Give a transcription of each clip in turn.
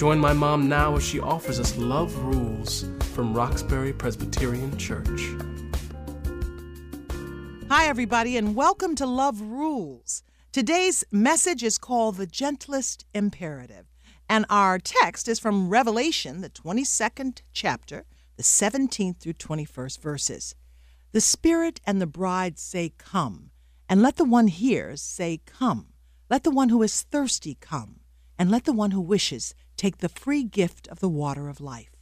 Join my mom now as she offers us Love Rules from Roxbury Presbyterian Church. Hi, everybody, and welcome to Love Rules. Today's message is called The Gentlest Imperative, and our text is from Revelation, the 22nd chapter, the 17th through 21st verses. The Spirit and the bride say, Come, and let the one hears say, Come. Let the one who is thirsty come, and let the one who wishes take the free gift of the water of life.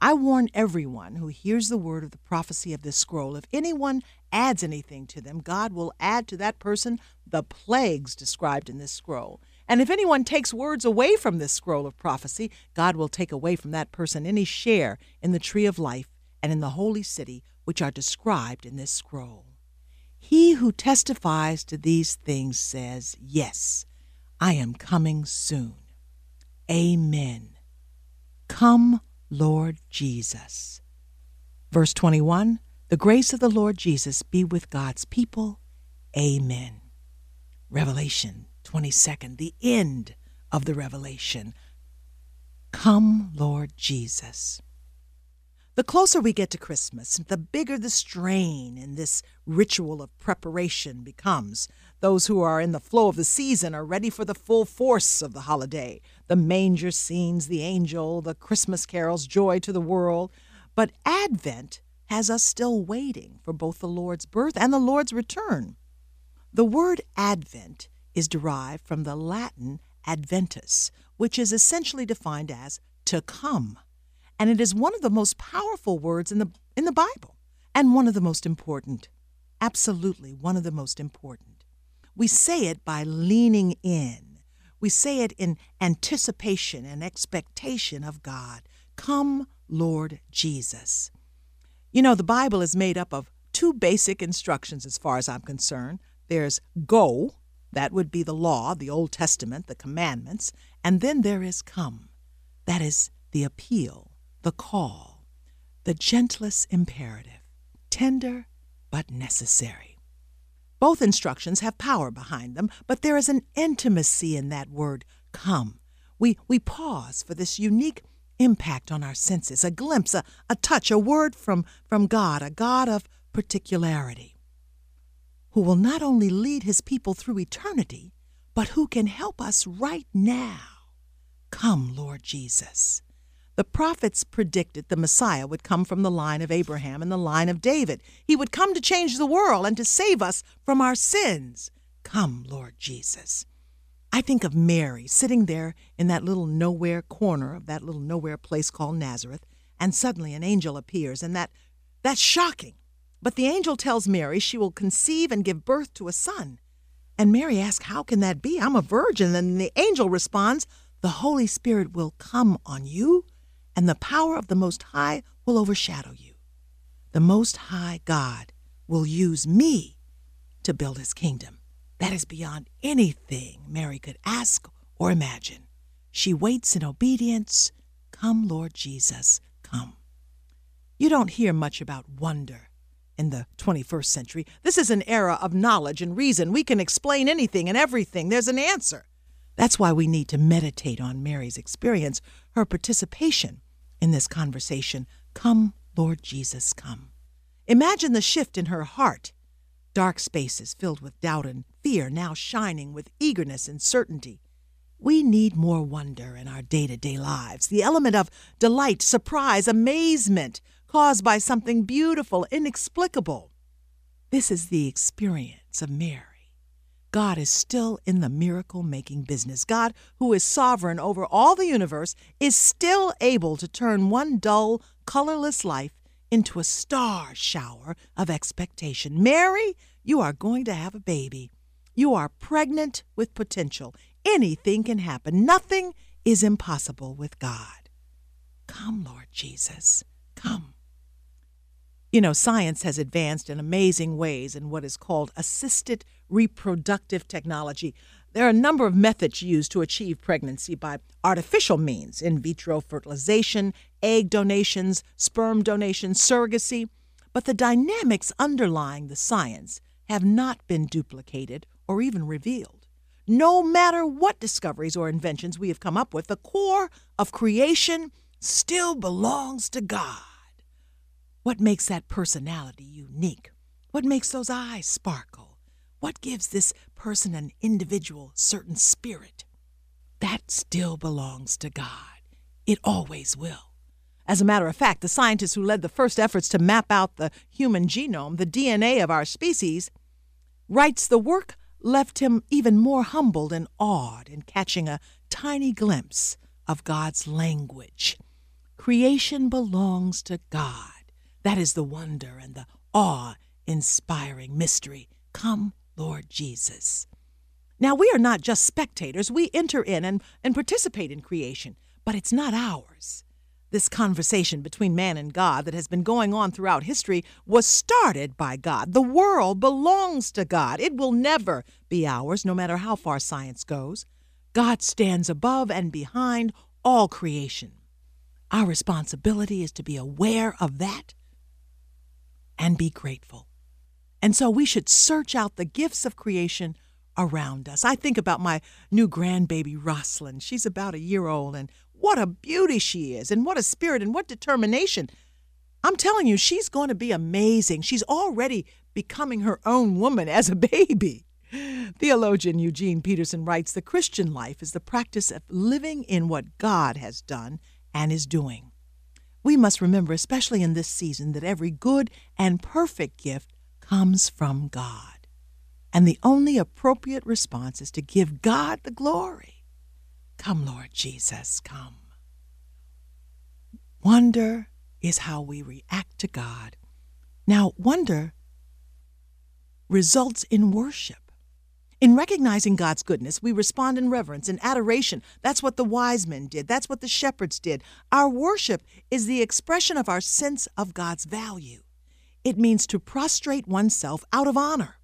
I warn everyone who hears the word of the prophecy of this scroll if anyone adds anything to them, God will add to that person the plagues described in this scroll. And if anyone takes words away from this scroll of prophecy, God will take away from that person any share in the tree of life and in the holy city which are described in this scroll. He who testifies to these things says, Yes, I am coming soon. Amen. Come, Lord Jesus. Verse 21 The grace of the Lord Jesus be with God's people. Amen. Revelation 22nd, the end of the revelation. Come, Lord Jesus. The closer we get to Christmas, the bigger the strain in this ritual of preparation becomes. Those who are in the flow of the season are ready for the full force of the holiday the manger scenes, the angel, the Christmas carols, joy to the world. But Advent has us still waiting for both the Lord's birth and the Lord's return. The word Advent is derived from the Latin adventus, which is essentially defined as to come and it is one of the most powerful words in the in the Bible and one of the most important. Absolutely one of the most important. We say it by leaning in. We say it in anticipation and expectation of God. Come, Lord Jesus. You know, the Bible is made up of two basic instructions as far as I'm concerned. There's go, that would be the law, the Old Testament, the commandments, and then there is come, that is the appeal, the call, the gentlest imperative, tender but necessary. Both instructions have power behind them, but there is an intimacy in that word, come. We, we pause for this unique impact on our senses, a glimpse, a, a touch, a word from, from God, a God of particularity, who will not only lead his people through eternity, but who can help us right now. Come, Lord Jesus. The prophets predicted the Messiah would come from the line of Abraham and the line of David. He would come to change the world and to save us from our sins. Come, Lord Jesus. I think of Mary sitting there in that little nowhere corner of that little nowhere place called Nazareth, and suddenly an angel appears, and that that's shocking. But the angel tells Mary she will conceive and give birth to a son. And Mary asks, How can that be? I'm a virgin. And the angel responds, The Holy Spirit will come on you and the power of the Most High will overshadow you. The Most High God will use me to build his kingdom. That is beyond anything Mary could ask or imagine. She waits in obedience. Come, Lord Jesus, come. You don't hear much about wonder in the 21st century. This is an era of knowledge and reason. We can explain anything and everything. There's an answer. That's why we need to meditate on Mary's experience, her participation in this conversation. Come, Lord Jesus, come. Imagine the shift in her heart. Dark spaces filled with doubt and fear now shining with eagerness and certainty. We need more wonder in our day to day lives, the element of delight, surprise, amazement caused by something beautiful, inexplicable. This is the experience of Mary. God is still in the miracle making business. God, who is sovereign over all the universe, is still able to turn one dull, colorless life into a star shower of expectation. Mary, you are going to have a baby. You are pregnant with potential. Anything can happen. Nothing is impossible with God. Come, Lord Jesus. You know, science has advanced in amazing ways in what is called assisted reproductive technology. There are a number of methods used to achieve pregnancy by artificial means in vitro fertilization, egg donations, sperm donations, surrogacy. But the dynamics underlying the science have not been duplicated or even revealed. No matter what discoveries or inventions we have come up with, the core of creation still belongs to God. What makes that personality unique? What makes those eyes sparkle? What gives this person an individual, certain spirit? That still belongs to God. It always will. As a matter of fact, the scientist who led the first efforts to map out the human genome, the DNA of our species, writes the work left him even more humbled and awed in catching a tiny glimpse of God's language. Creation belongs to God. That is the wonder and the awe inspiring mystery. Come, Lord Jesus. Now, we are not just spectators, we enter in and, and participate in creation, but it's not ours. This conversation between man and God that has been going on throughout history was started by God. The world belongs to God. It will never be ours, no matter how far science goes. God stands above and behind all creation. Our responsibility is to be aware of that and be grateful. And so we should search out the gifts of creation around us. I think about my new grandbaby, Rosalind. She's about a year old, and what a beauty she is, and what a spirit, and what determination. I'm telling you, she's going to be amazing. She's already becoming her own woman as a baby. Theologian Eugene Peterson writes The Christian life is the practice of living in what God has done and is doing. We must remember, especially in this season, that every good and perfect gift comes from God. And the only appropriate response is to give God the glory. Come, Lord Jesus, come. Wonder is how we react to God. Now, wonder results in worship. In recognizing God's goodness, we respond in reverence and adoration. That's what the wise men did. That's what the shepherds did. Our worship is the expression of our sense of God's value. It means to prostrate oneself out of honor.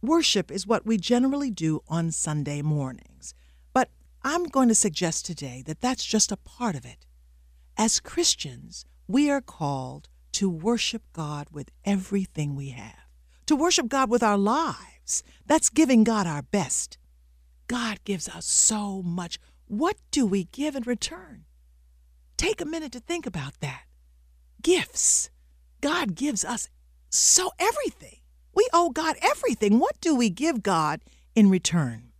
Worship is what we generally do on Sunday mornings. But I'm going to suggest today that that's just a part of it. As Christians, we are called to worship God with everything we have, to worship God with our lives lives. That's giving God our best. God gives us so much. What do we give in return? Take a minute to think about that. Gifts. God gives us so everything. We owe God everything. What do we give God in return?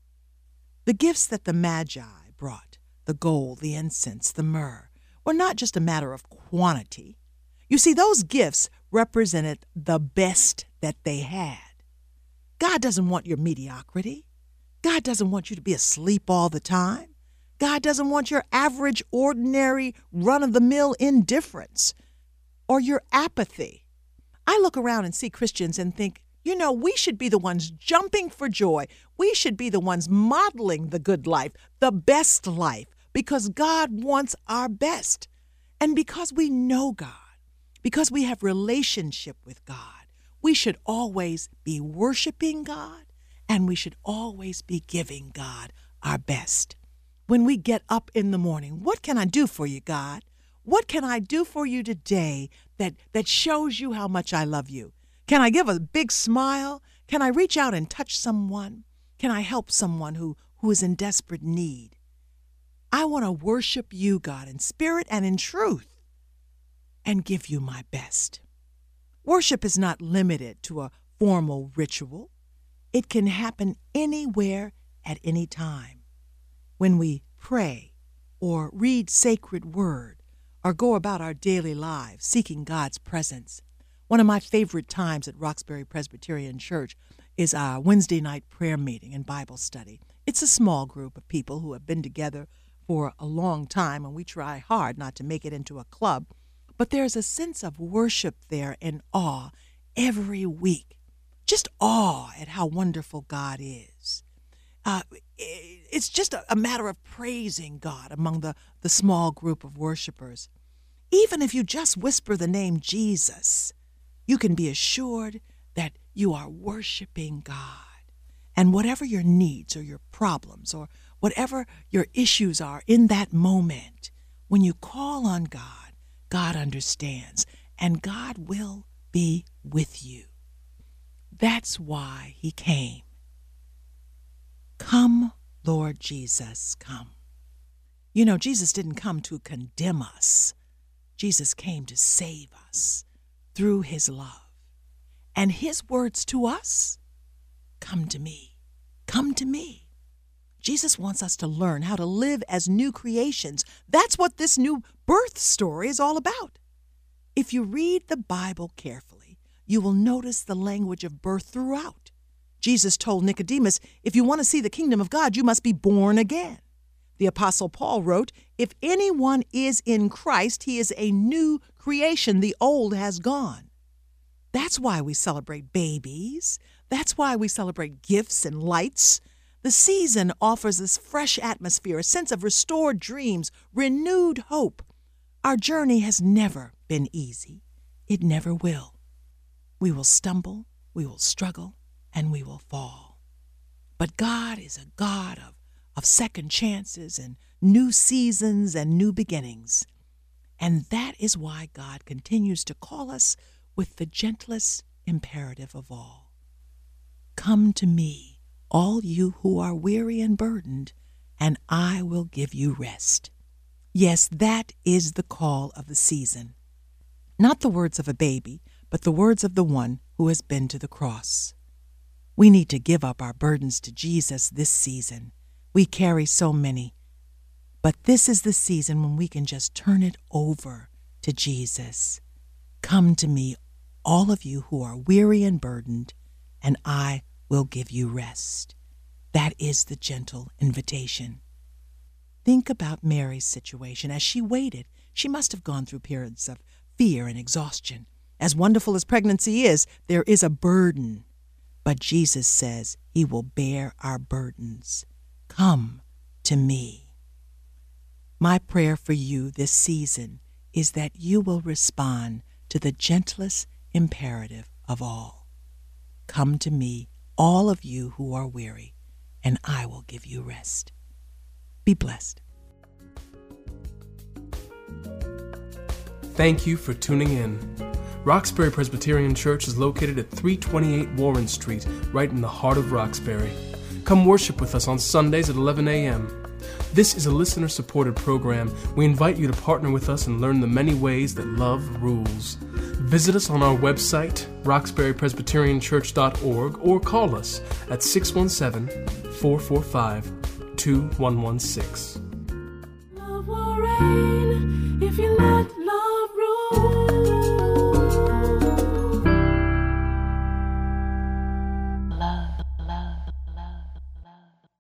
The gifts that the Magi brought, the gold, the incense, the myrrh, were not just a matter of quantity. You see, those gifts represented the best that they had. God doesn't want your mediocrity. God doesn't want you to be asleep all the time. God doesn't want your average, ordinary, run of the mill indifference or your apathy. I look around and see Christians and think, you know, we should be the ones jumping for joy. We should be the ones modeling the good life, the best life, because God wants our best. And because we know God, because we have relationship with God, we should always be worshiping God and we should always be giving God our best. When we get up in the morning, what can I do for you, God? What can I do for you today that, that shows you how much I love you? Can I give a big smile? Can I reach out and touch someone? Can I help someone who, who is in desperate need? I want to worship you, God, in spirit and in truth, and give you my best. Worship is not limited to a formal ritual, it can happen anywhere at any time. When we pray or read sacred word or go about our daily lives seeking God's presence. One of my favorite times at Roxbury Presbyterian Church is our Wednesday night prayer meeting and Bible study. It's a small group of people who have been together for a long time, and we try hard not to make it into a club but there's a sense of worship there and awe every week. Just awe at how wonderful God is. Uh, it's just a, a matter of praising God among the, the small group of worshipers. Even if you just whisper the name Jesus, you can be assured that you are worshiping God. And whatever your needs or your problems or whatever your issues are in that moment, when you call on God, God understands and God will be with you. That's why He came. Come, Lord Jesus, come. You know, Jesus didn't come to condemn us, Jesus came to save us through His love. And His words to us come to me, come to me. Jesus wants us to learn how to live as new creations. That's what this new birth story is all about. If you read the Bible carefully, you will notice the language of birth throughout. Jesus told Nicodemus, If you want to see the kingdom of God, you must be born again. The Apostle Paul wrote, If anyone is in Christ, he is a new creation. The old has gone. That's why we celebrate babies. That's why we celebrate gifts and lights. The season offers this fresh atmosphere, a sense of restored dreams, renewed hope. Our journey has never been easy. It never will. We will stumble, we will struggle, and we will fall. But God is a God of, of second chances and new seasons and new beginnings. And that is why God continues to call us with the gentlest imperative of all Come to me, all you who are weary and burdened, and I will give you rest. Yes, that is the call of the season. Not the words of a baby, but the words of the one who has been to the cross. We need to give up our burdens to Jesus this season. We carry so many. But this is the season when we can just turn it over to Jesus. Come to me, all of you who are weary and burdened, and I will give you rest. That is the gentle invitation. Think about Mary's situation. As she waited, she must have gone through periods of fear and exhaustion. As wonderful as pregnancy is, there is a burden but Jesus says he will bear our burdens. Come to me. My prayer for you this season is that you will respond to the gentlest imperative of all. Come to me, all of you who are weary, and I will give you rest. Be blessed. Thank you for tuning in. Roxbury Presbyterian Church is located at 328 Warren Street, right in the heart of Roxbury. Come worship with us on Sundays at 11 a.m. This is a listener supported program. We invite you to partner with us and learn the many ways that love rules. Visit us on our website, roxburypresbyterianchurch.org, or call us at 617 445 2116.